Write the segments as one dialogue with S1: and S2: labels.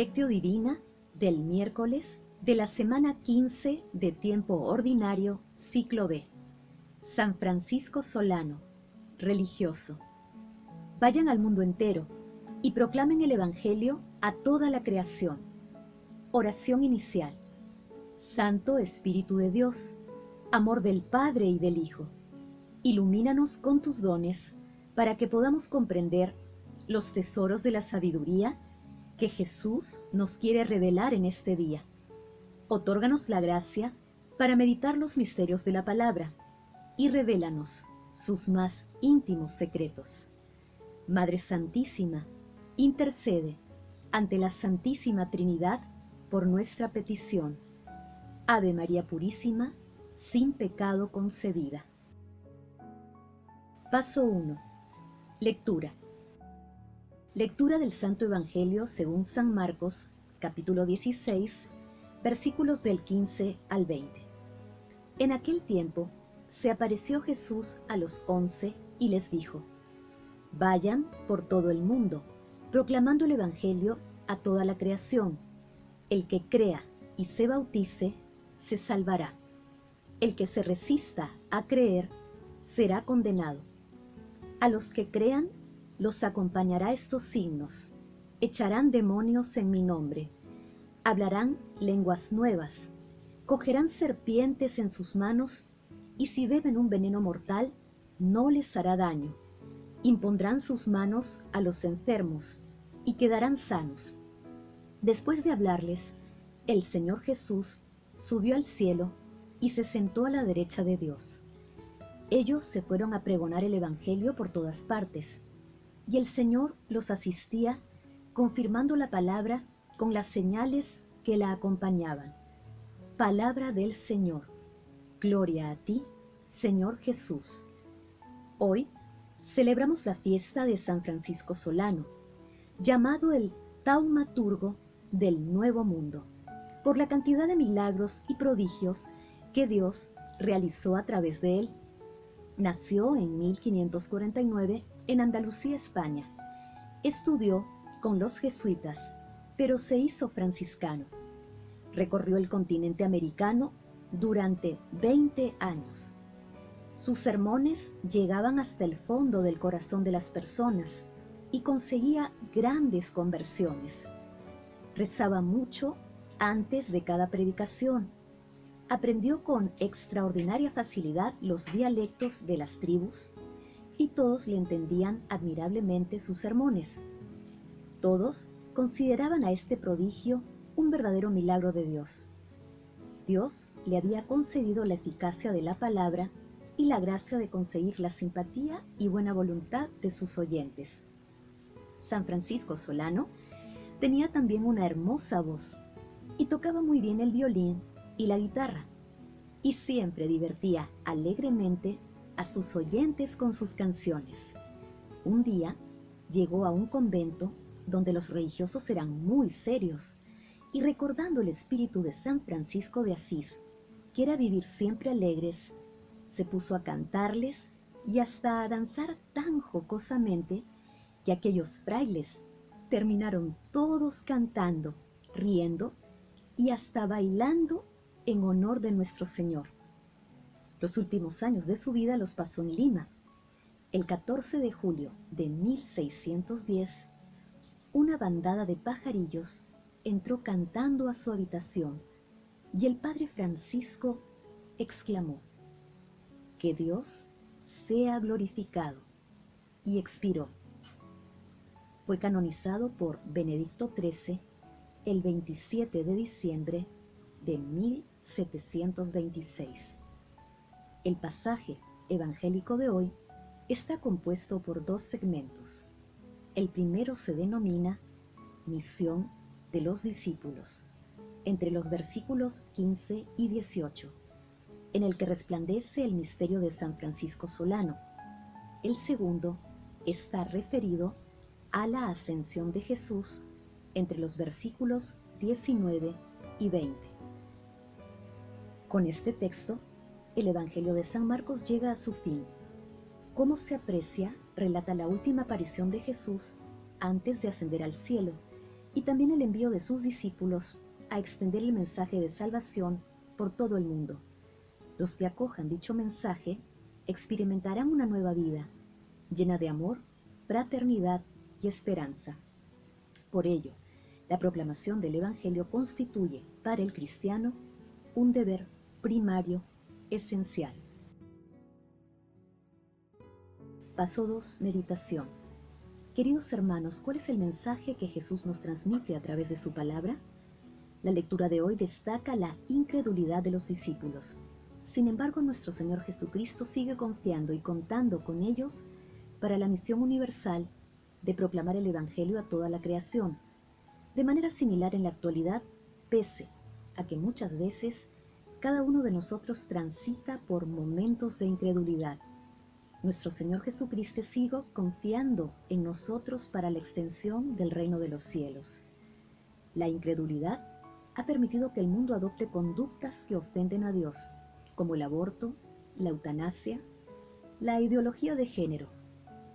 S1: Divina del miércoles de la semana 15 de tiempo ordinario, ciclo B. San Francisco Solano, religioso. Vayan al mundo entero y proclamen el Evangelio a toda la creación. Oración inicial. Santo Espíritu de Dios, amor del Padre y del Hijo, ilumínanos con tus dones para que podamos comprender los tesoros de la sabiduría que Jesús nos quiere revelar en este día. Otórganos la gracia para meditar los misterios de la palabra y revélanos sus más íntimos secretos. Madre Santísima, intercede ante la Santísima Trinidad por nuestra petición. Ave María Purísima, sin pecado concebida. Paso 1. Lectura. Lectura del Santo Evangelio según San Marcos, capítulo 16, versículos del 15 al 20. En aquel tiempo se apareció Jesús a los once y les dijo, Vayan por todo el mundo, proclamando el Evangelio a toda la creación. El que crea y se bautice, se salvará. El que se resista a creer, será condenado. A los que crean, los acompañará estos signos. Echarán demonios en mi nombre. Hablarán lenguas nuevas. Cogerán serpientes en sus manos y si beben un veneno mortal, no les hará daño. Impondrán sus manos a los enfermos y quedarán sanos. Después de hablarles, el Señor Jesús subió al cielo y se sentó a la derecha de Dios. Ellos se fueron a pregonar el Evangelio por todas partes y el Señor los asistía confirmando la palabra con las señales que la acompañaban. Palabra del Señor. Gloria a ti, Señor Jesús. Hoy celebramos la fiesta de San Francisco Solano, llamado el taumaturgo del Nuevo Mundo, por la cantidad de milagros y prodigios que Dios realizó a través de él. Nació en 1549 en Andalucía, España. Estudió con los jesuitas, pero se hizo franciscano. Recorrió el continente americano durante 20 años. Sus sermones llegaban hasta el fondo del corazón de las personas y conseguía grandes conversiones. Rezaba mucho antes de cada predicación. Aprendió con extraordinaria facilidad los dialectos de las tribus y todos le entendían admirablemente sus sermones. Todos consideraban a este prodigio un verdadero milagro de Dios. Dios le había concedido la eficacia de la palabra y la gracia de conseguir la simpatía y buena voluntad de sus oyentes. San Francisco Solano tenía también una hermosa voz y tocaba muy bien el violín y la guitarra, y siempre divertía alegremente a sus oyentes con sus canciones. Un día llegó a un convento donde los religiosos eran muy serios y recordando el espíritu de San Francisco de Asís, que era vivir siempre alegres, se puso a cantarles y hasta a danzar tan jocosamente que aquellos frailes terminaron todos cantando, riendo y hasta bailando en honor de nuestro Señor. Los últimos años de su vida los pasó en Lima. El 14 de julio de 1610, una bandada de pajarillos entró cantando a su habitación y el padre Francisco exclamó, Que Dios sea glorificado, y expiró. Fue canonizado por Benedicto XIII el 27 de diciembre de 1726. El pasaje evangélico de hoy está compuesto por dos segmentos. El primero se denomina Misión de los discípulos, entre los versículos 15 y 18, en el que resplandece el misterio de San Francisco Solano. El segundo está referido a la ascensión de Jesús entre los versículos 19 y 20. Con este texto el Evangelio de San Marcos llega a su fin. ¿Cómo se aprecia? Relata la última aparición de Jesús antes de ascender al cielo y también el envío de sus discípulos a extender el mensaje de salvación por todo el mundo. Los que acojan dicho mensaje experimentarán una nueva vida, llena de amor, fraternidad y esperanza. Por ello, la proclamación del Evangelio constituye para el cristiano un deber primario, esencial. Paso 2. Meditación. Queridos hermanos, ¿cuál es el mensaje que Jesús nos transmite a través de su palabra? La lectura de hoy destaca la incredulidad de los discípulos. Sin embargo, nuestro Señor Jesucristo sigue confiando y contando con ellos para la misión universal de proclamar el Evangelio a toda la creación. De manera similar en la actualidad, pese a que muchas veces cada uno de nosotros transita por momentos de incredulidad, nuestro Señor Jesucristo sigue confiando en nosotros para la extensión del reino de los cielos. La incredulidad ha permitido que el mundo adopte conductas que ofenden a Dios, como el aborto, la eutanasia, la ideología de género,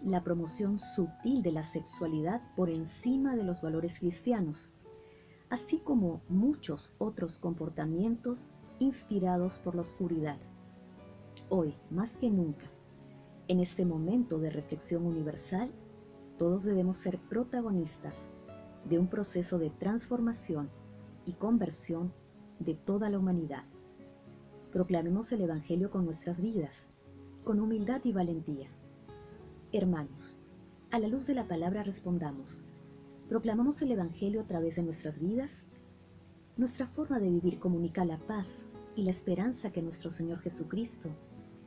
S1: la promoción sutil de la sexualidad por encima de los valores cristianos, así como muchos otros comportamientos inspirados por la oscuridad. Hoy, más que nunca, en este momento de reflexión universal, todos debemos ser protagonistas de un proceso de transformación y conversión de toda la humanidad. Proclamemos el Evangelio con nuestras vidas, con humildad y valentía. Hermanos, a la luz de la palabra respondamos, ¿proclamamos el Evangelio a través de nuestras vidas? Nuestra forma de vivir comunica la paz y la esperanza que nuestro Señor Jesucristo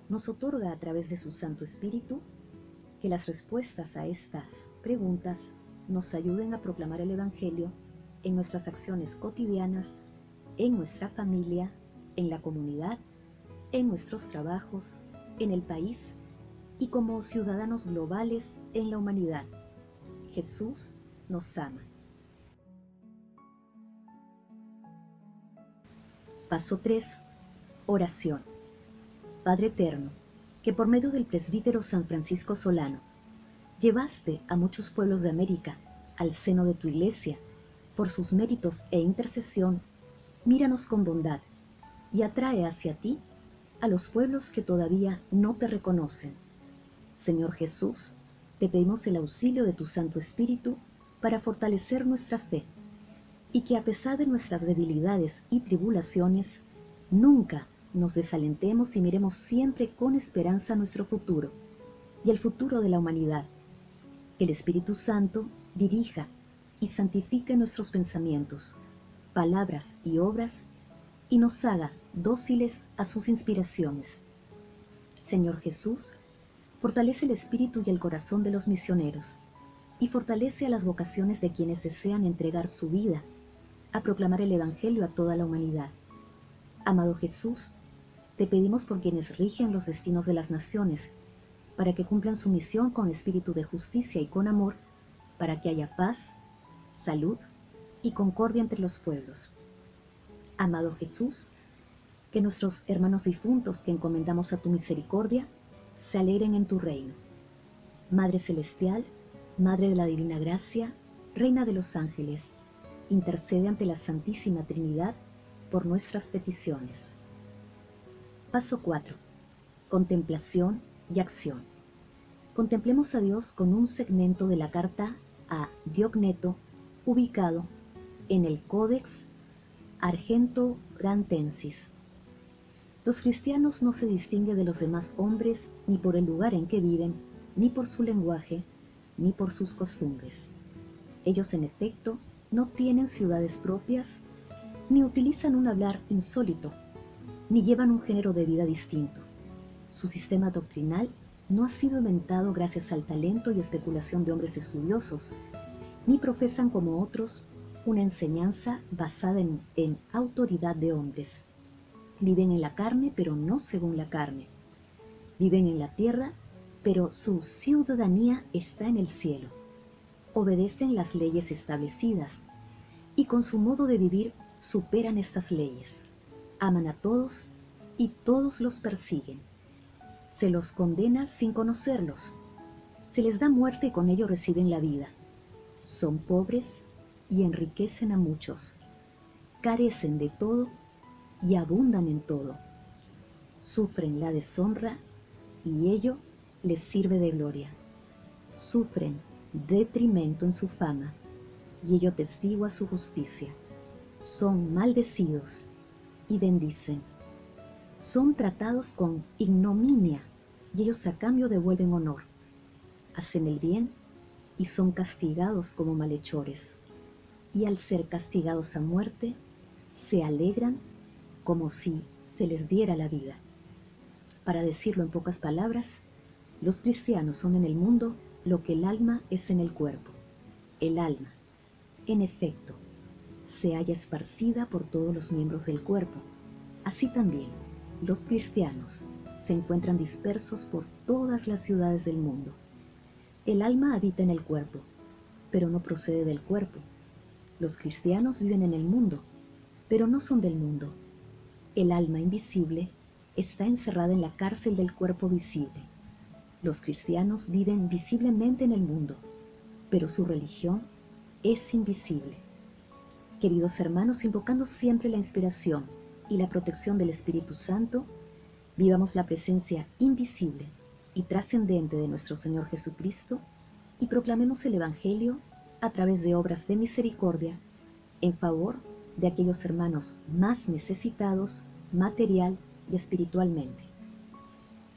S1: nos otorga a través de su Santo Espíritu. Que las respuestas a estas preguntas nos ayuden a proclamar el Evangelio en nuestras acciones cotidianas, en nuestra familia, en la comunidad, en nuestros trabajos, en el país y como ciudadanos globales en la humanidad. Jesús nos ama. Paso 3. Oración. Padre Eterno, que por medio del presbítero San Francisco Solano, llevaste a muchos pueblos de América al seno de tu iglesia, por sus méritos e intercesión, míranos con bondad y atrae hacia ti a los pueblos que todavía no te reconocen. Señor Jesús, te pedimos el auxilio de tu Santo Espíritu para fortalecer nuestra fe y que a pesar de nuestras debilidades y tribulaciones, nunca nos desalentemos y miremos siempre con esperanza nuestro futuro y el futuro de la humanidad. El Espíritu Santo dirija y santifique nuestros pensamientos, palabras y obras y nos haga dóciles a sus inspiraciones. Señor Jesús, fortalece el espíritu y el corazón de los misioneros y fortalece a las vocaciones de quienes desean entregar su vida a proclamar el Evangelio a toda la humanidad. Amado Jesús, te pedimos por quienes rigen los destinos de las naciones, para que cumplan su misión con espíritu de justicia y con amor, para que haya paz, salud y concordia entre los pueblos. Amado Jesús, que nuestros hermanos difuntos que encomendamos a tu misericordia se alegren en tu reino. Madre Celestial, Madre de la Divina Gracia, Reina de los Ángeles, intercede ante la Santísima Trinidad por nuestras peticiones. Paso 4. Contemplación y acción. Contemplemos a Dios con un segmento de la carta a Diogneto ubicado en el Codex Argento Grantensis. Los cristianos no se distinguen de los demás hombres ni por el lugar en que viven, ni por su lenguaje, ni por sus costumbres. Ellos, en efecto, no tienen ciudades propias, ni utilizan un hablar insólito, ni llevan un género de vida distinto. Su sistema doctrinal no ha sido inventado gracias al talento y especulación de hombres estudiosos, ni profesan como otros una enseñanza basada en, en autoridad de hombres. Viven en la carne, pero no según la carne. Viven en la tierra, pero su ciudadanía está en el cielo. Obedecen las leyes establecidas y con su modo de vivir superan estas leyes. Aman a todos y todos los persiguen. Se los condena sin conocerlos. Se les da muerte y con ello reciben la vida son pobres y enriquecen a muchos, carecen de todo y abundan en todo, sufren la deshonra y ello les sirve de gloria, sufren detrimento en su fama y ello testigua su justicia, son maldecidos y bendicen, son tratados con ignominia y ellos a cambio devuelven honor, hacen el bien y son castigados como malhechores, y al ser castigados a muerte, se alegran como si se les diera la vida. Para decirlo en pocas palabras, los cristianos son en el mundo lo que el alma es en el cuerpo. El alma, en efecto, se halla esparcida por todos los miembros del cuerpo. Así también, los cristianos se encuentran dispersos por todas las ciudades del mundo. El alma habita en el cuerpo, pero no procede del cuerpo. Los cristianos viven en el mundo, pero no son del mundo. El alma invisible está encerrada en la cárcel del cuerpo visible. Los cristianos viven visiblemente en el mundo, pero su religión es invisible. Queridos hermanos, invocando siempre la inspiración y la protección del Espíritu Santo, vivamos la presencia invisible y trascendente de nuestro Señor Jesucristo y proclamemos el Evangelio a través de obras de misericordia en favor de aquellos hermanos más necesitados material y espiritualmente.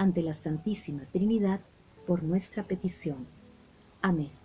S1: ante la Santísima Trinidad por nuestra petición. Amén.